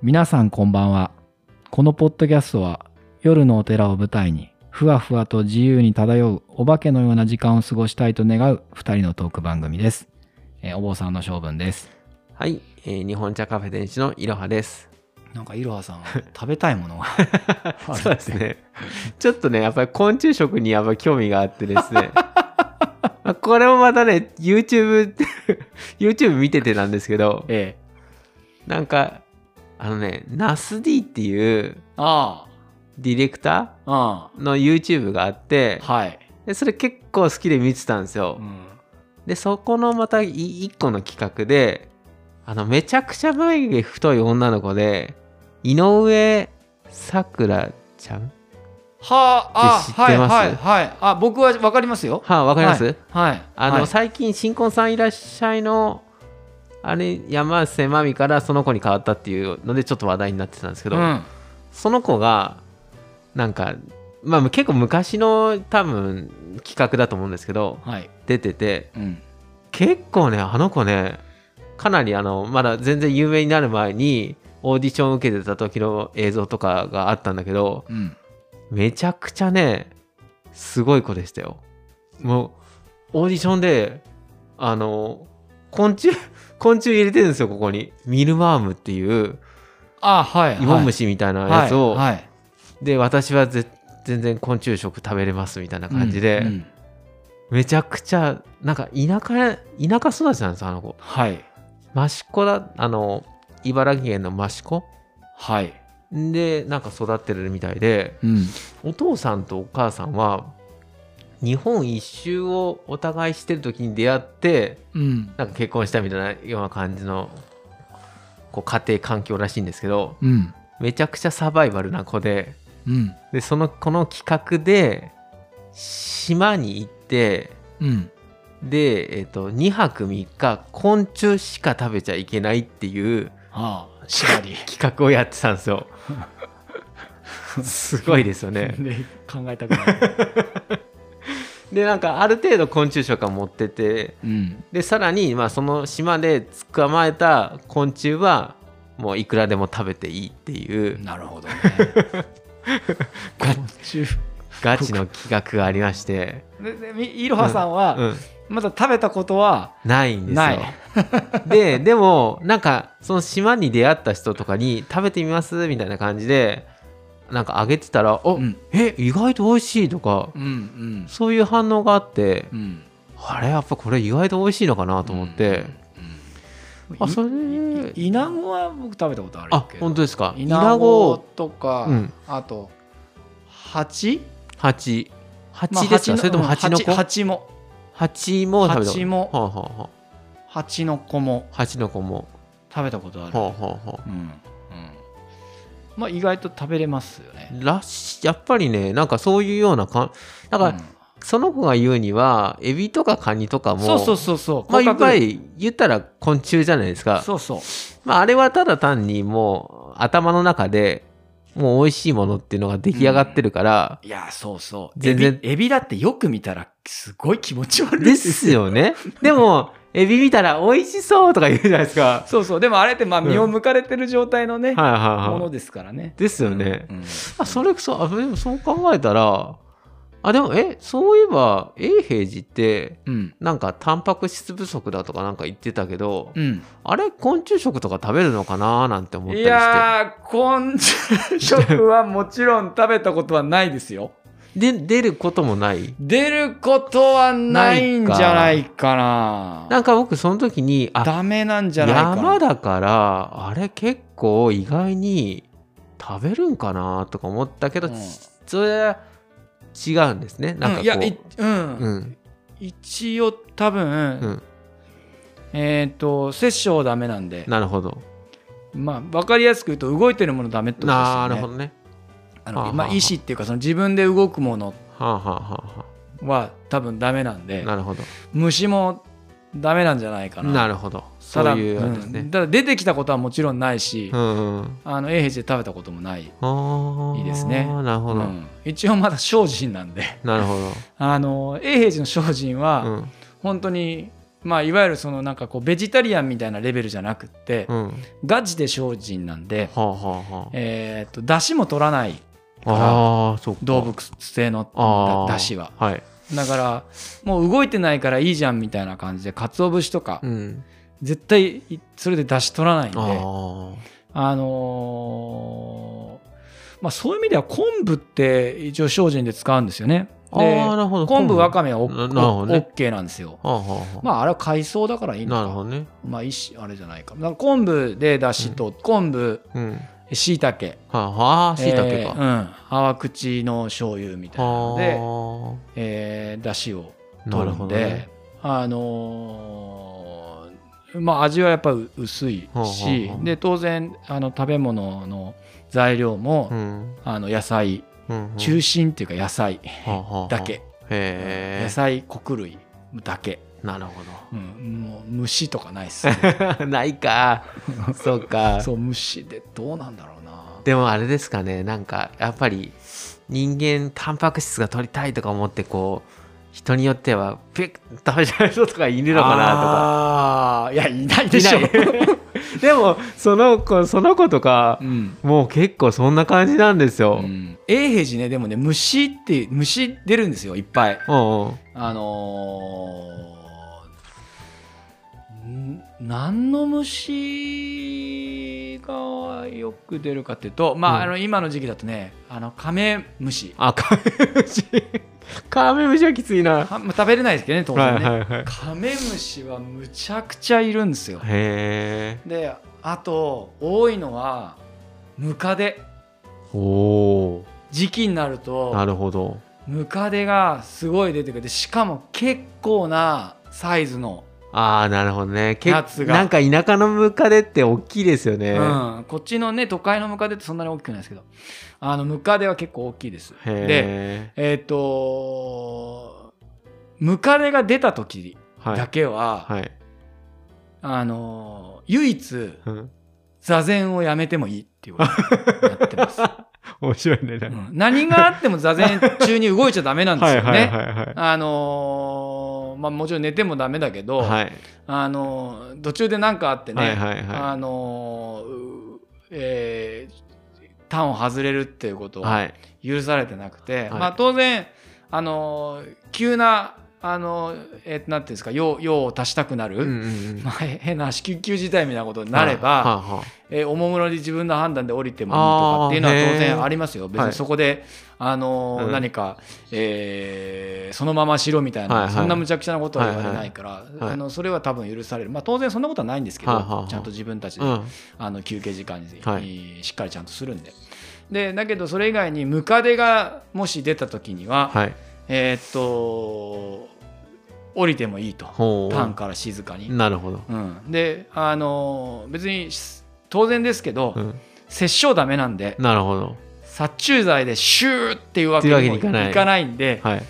皆さんこんばんは。このポッドキャストは夜のお寺を舞台にふわふわと自由に漂うお化けのような時間を過ごしたいと願う二人のトーク番組です。えーお坊さんの性分です。はい、えー日本茶カフェ店主のいろはです。なんかいろはさんは食べたいものが そうですね。ちょっとね、やっぱり昆虫食にやっぱり興味があってですね。まあこれもまたね、YouTube、YouTube 見ててなんですけど、ええ。なんか、あのね、ナス D っていうあディレクタあ。ーの YouTube があってうん。、はい。でそれ結構好きで見てたんですよう。ん。で、そこのまたい一個の企画で、あの、めちゃくちゃ眉毛太い女の子で、井上さくらちゃんはあ、あ、知ってます？はい、はい、はい。あ、僕はわかりますよ。はあ、わかります、はい。はい、あの、はい最近新婚さんいらっしゃいのあれ山瀬まみからその子に変わったっていうのでちょっと話題になってたんですけど、うん。その子がなんかまあ結構昔の多分企画だと思うんですけどはい。出ててうん。結構ねあの子ねかなりあのまだ全然有名になる前にオーディション受けてた時の映像とかがあったんだけどうん。めちゃくちゃねすごい子でしたよもうオーディションであの昆虫 昆虫入れてるんですよここにミルワームっていうあ、はい。イモムシみたいなやつを、はい。はいで私はぜ全然昆虫食食べれますみたいな感じで、うんうんめちゃくちゃなんか田舎田舎育ちなんですよあの子はい。益子だあの茨城県の益子？はい。でなんか育ってるみたいでうん。お父さんとお母さんは日本一周をお互いしてる時に出会ってうん。なんか結婚したみたいなような感じのこう家庭環境らしいんですけどうん。めちゃくちゃサバイバルな子でうん。でそのこの企画で島に行ってうん。で、えっと2泊3日昆虫しか食べちゃいけないっていうああ。企画をやってたんですよ。すごいですよね。で、考えたくない。でなんかある程度昆虫食は持っててうん。でさらにまあその島で捕まえた昆虫はもういくらでも食べていいっていうなるほどね。ガ 昆虫。ガチの企画がありまして、で、いろはさんは、うん、まだ食べたことは？ないんですよ。ででもなんかその島に出会った人とかに食べてみます？みたいな感じでなんかあげてたら「お、うん。え意外と美味しい」とかうん。うん。そういう反応があってうん。あれやっぱこれ意外と美味しいのかなと思って、うん。あそれイナゴは僕食べたことあるあけど。本当ですか？イナゴとか、うんあと、蜂？蜂蜂まあですか、それとも蜂の子？蜂も。蜂も食べたこと蜂もはあ、はあはあ、蜂の子も蜂の子も食べたことある。はあ、はあはあうん。うん。まあ意外と食べれますよね。らしやっぱりねなんかそういうようなかなんか、その子が言うにはエビとかカニとかもそうそうそうそう。まあ、いっぱい。い言ったら昆虫じゃないですか。そうそう。まあ、あれはただ単にもう頭の中でもう美味しいものっていうのが出来上がってるから、いや、そうそう。全然エビエビだってよく見たらすごい気持ち悪いですよね。でも、エビ見たら美味しそうとか言うじゃないですか。そうそう。でもあれってまあうん身を向かれてる状態のね、はいはいはい。ものですからね。ですよね。うんあ、それそう、あ、でもそう考えたら、あ、でも、え、そういえば、永平寺って、うん。なんか、タンパク質不足だとかなんか言ってたけど、うん。あれ、昆虫食とか食べるのかななんて思ったりいして。やー、昆虫食はもちろん食べたことはないですよ。で、出ることもない？出ることはないんじゃないかな。なんか僕、その時に、あ、ダメなんじゃないかな。山だからあれ結構意外に食べるんかなとか思ったけど、うん。それは違うんですね。なんかこう、うんいや、いうん。うん。一応多分、うん。えっ、と、殺生はダメなんで、なるほど。まあ、わかりやすく言うと、動いてるものダメってことですよね。なるほどねあのはあはあまあ、意思っていうか、その自分で動くものは多分ダメなんあで、なるほど。虫もダメなんじゃないかな。なるほど。そただういうあれですね。うん。ただ出てきたことはもちろんないし、うんうん。あの永平寺で食べたこともない、いいですね。なるほど、うん。一応まだ精進なんで。なるほど。あの永平寺の精進は、うん。本当にまあいわゆるそのなんかこうベジタリアンみたいなレベルじゃなくって、うん。ガチで精進なんで、はあはあはえーっと出汁も取らないあ。ああ、そうか。動物性の。だ出汁ははい。だからもう動いてないからいいじゃんみたいな感じで鰹節とかうん。絶対それで出汁取らないんでああのーまあそういう意味では昆布って一応精進で使うんですよねあ。で。昆布わかめはオななるほどねッケーなんですよ。まああれは海藻だからいいのかなるほどね。まああれじゃないかだから昆布で出汁と昆布うん。しいたけはあはあ、しいたけか。うん淡口の醤油みたいなので、はえー、出汁を取るんで、ね。あのーまあ味はやっぱり薄いしで当然あの食べ物の材料も、うん。あの野菜うん。中心っていうか野菜だけ、へ野菜穀類だけ、え。なるほうん、もう虫とかないっすど。ないか。そうか。そう虫でどうなんだろうなでもあれですかね、なんかやっぱり人間タンパク質が取りたいとか思ってこう人によってはピッ食べちゃう人とかいるのかなあーいやいないとか。でしょいないで もその子その子とかうんもう結構そんな感じなんですよ。うん、永平寺ねでもね虫って虫出るんですよいっぱいうんうんあのーん何の虫がよく出るかっていうとまあ,、うんあの今の時期だとねあのカメムシあカメムシ カメムシはきついな。食べれないですけどね当はい然ね、はいはい。カメムシはむちゃくちゃいるんですよへえ。であと多いのはムカデおお時期になるとー。なるほど。ムカデがすごい出てくるでしかも結構なサイズの、ああなるほどね。なんか田舎のムカデって大きいですよね。うん、こっちのね都会のムカデってそんなに大きくないですけどあのムカデは結構大きいですでへえ。えっ、とムカデが出た時はいだけは、はい。あの唯一うん座禅をやめてもいいっていうことになってます、面白いね。うん何があっても座禅中に動いちゃダメなんですよね、はいはいはいはい。あのーまあもちろん寝てもダメだけど、はいあのー途中で何かあってね、はいはいはあのーうえー端を外れるっていうことい。ははい。許されてなくて、はいまあ当然あのー急なあのーえーなんていうんですか用用を足したくなる、うんうんうん。まあ、へ変な子宮休事態みたいなことになれば、はあはえーおもむろに自分の判断で降りてもいいとかっていうのは当然ありますよ。別はい。にそこで、あのーうん。何か、えーそのまましろみたいな、はいはい。そんな無茶苦茶なことは言われないから、いはいあのそれは多分許される、まあ、当然そんなことはないんですけど、はいはいはいちゃんと自分たちで、うん。あの休憩時間に、はい。しっかりちゃんとするんで。でだけどそれ以外にムカデがもし出た時には、はい。えーっと降りてもいいとほう。タンから静かに。なるほど。うん、であの別に当然ですけど、うん。殺傷ダメなんでなるほど。殺虫剤でシューっていうわけにもいかないんではい。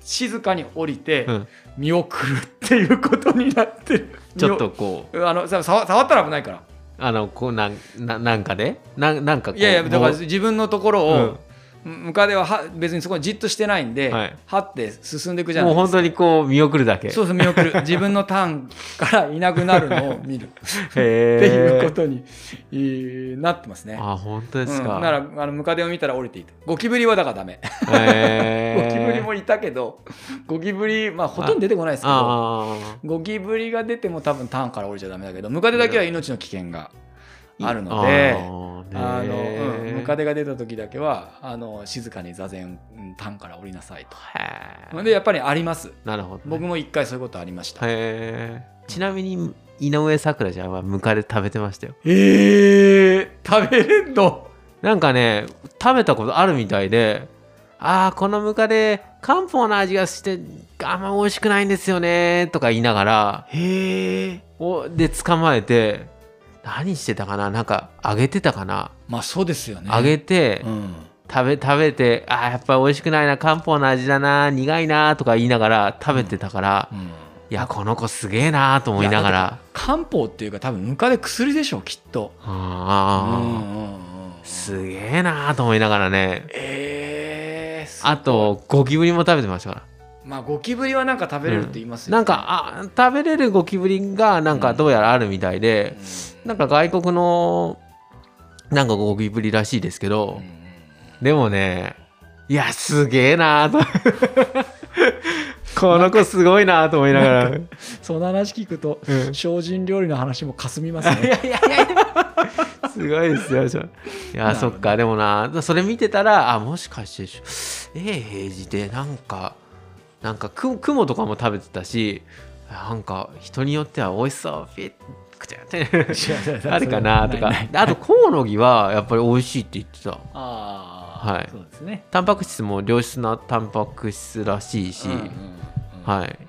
静かに降りてうん見送るっていうことになってるちょっとこう、あのさ触触ったら危ないからあの、こうなん、ななんかで？なんなんか。いやいやだから自分のところをうん、ムカデはは別にそこにじっとしてないんで、はい。はって進んでいくじゃないうですか。も本当にこう見送るだけ。そうそう見送る。自分のターンからいなくなるのを見る。ってへいうこえ。とに、えーなってますね。あ、本当ですうん、か。だからあのムカデを見たら降りていいとゴキブリはだからダメ、へゴキブリもいたけどゴキブリまあほとんど出てこないですけどあゴキブリが出ても多分ターンから降りちゃダメだけどムカデだけは命の危険があ。あるのであの、ねうん、ムカデが出た時だけはあの静かに座禅うんターンから降りなさいとでやっぱりありますなるほどね。僕も一回そういうことありました。ちなみに井上咲楽ちゃんはムカデ食べてましたよ。えー、食べれんの？なんかね食べたことあるみたいでああこのムカデ漢方の味がしてあんま美味しくないんですよねとか言いながらへえおで捕まえて何してたかな？なんか揚げてたかな、まあそうですよね。揚げて、うん。食べ食べてあーやっぱり美味しくないな。漢方の味だな。苦いな。とか言いながら食べてたから、うん。いやこの子すげえなと思いながら。漢方っていうか多分ムカデ薬でしょきっと。あー。うんうんうんすげえなと思いながらね。えー、あとゴキブリも食べてましたからまあゴキブリはなんか食べれるって言いますよね、なんかあ食べれるゴキブリがなんかどうやらあるみたいで、なんか外国のなんかゴキブリらしいですけど、うん。うんでもねいやすげえなーと。この子すごいなーと思いながら、うんその話聞くとい精進料理の話もかすみますやね。いやいやいや。すごいですよいやそっかでもなそれ見てたらあもしかしてええ平時でなんかなんかく雲とかも食べてたしなんか人によっては美味しそうピッくちゃってあるかなとか。あとコオロギはやっぱり美味しいって言ってた。ああ、はい。そうですね。タンパク質も良質なタンパク質らしいし、うんうんうん。はい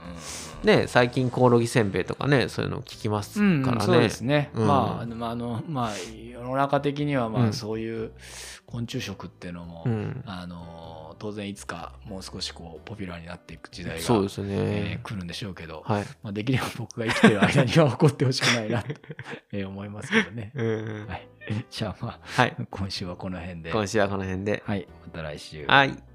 ね最近コオロギせんべいとかねそういうの聞きますうんからね、そうですね、うん。まあまああのまあ世の中的にはまうん。あそういう昆虫食っていうのも、うん。あの当然いつかもう少しこうポピュラーになっていく時代がそうですね、えー来るんでしょうけど、はい、まあ、できれば僕が生きてる間には起こってほしくないなと えー思いますけどね。うん。はい、じゃあまあはい。今週はこの辺で。今週はこの辺で。はい、また来週。はい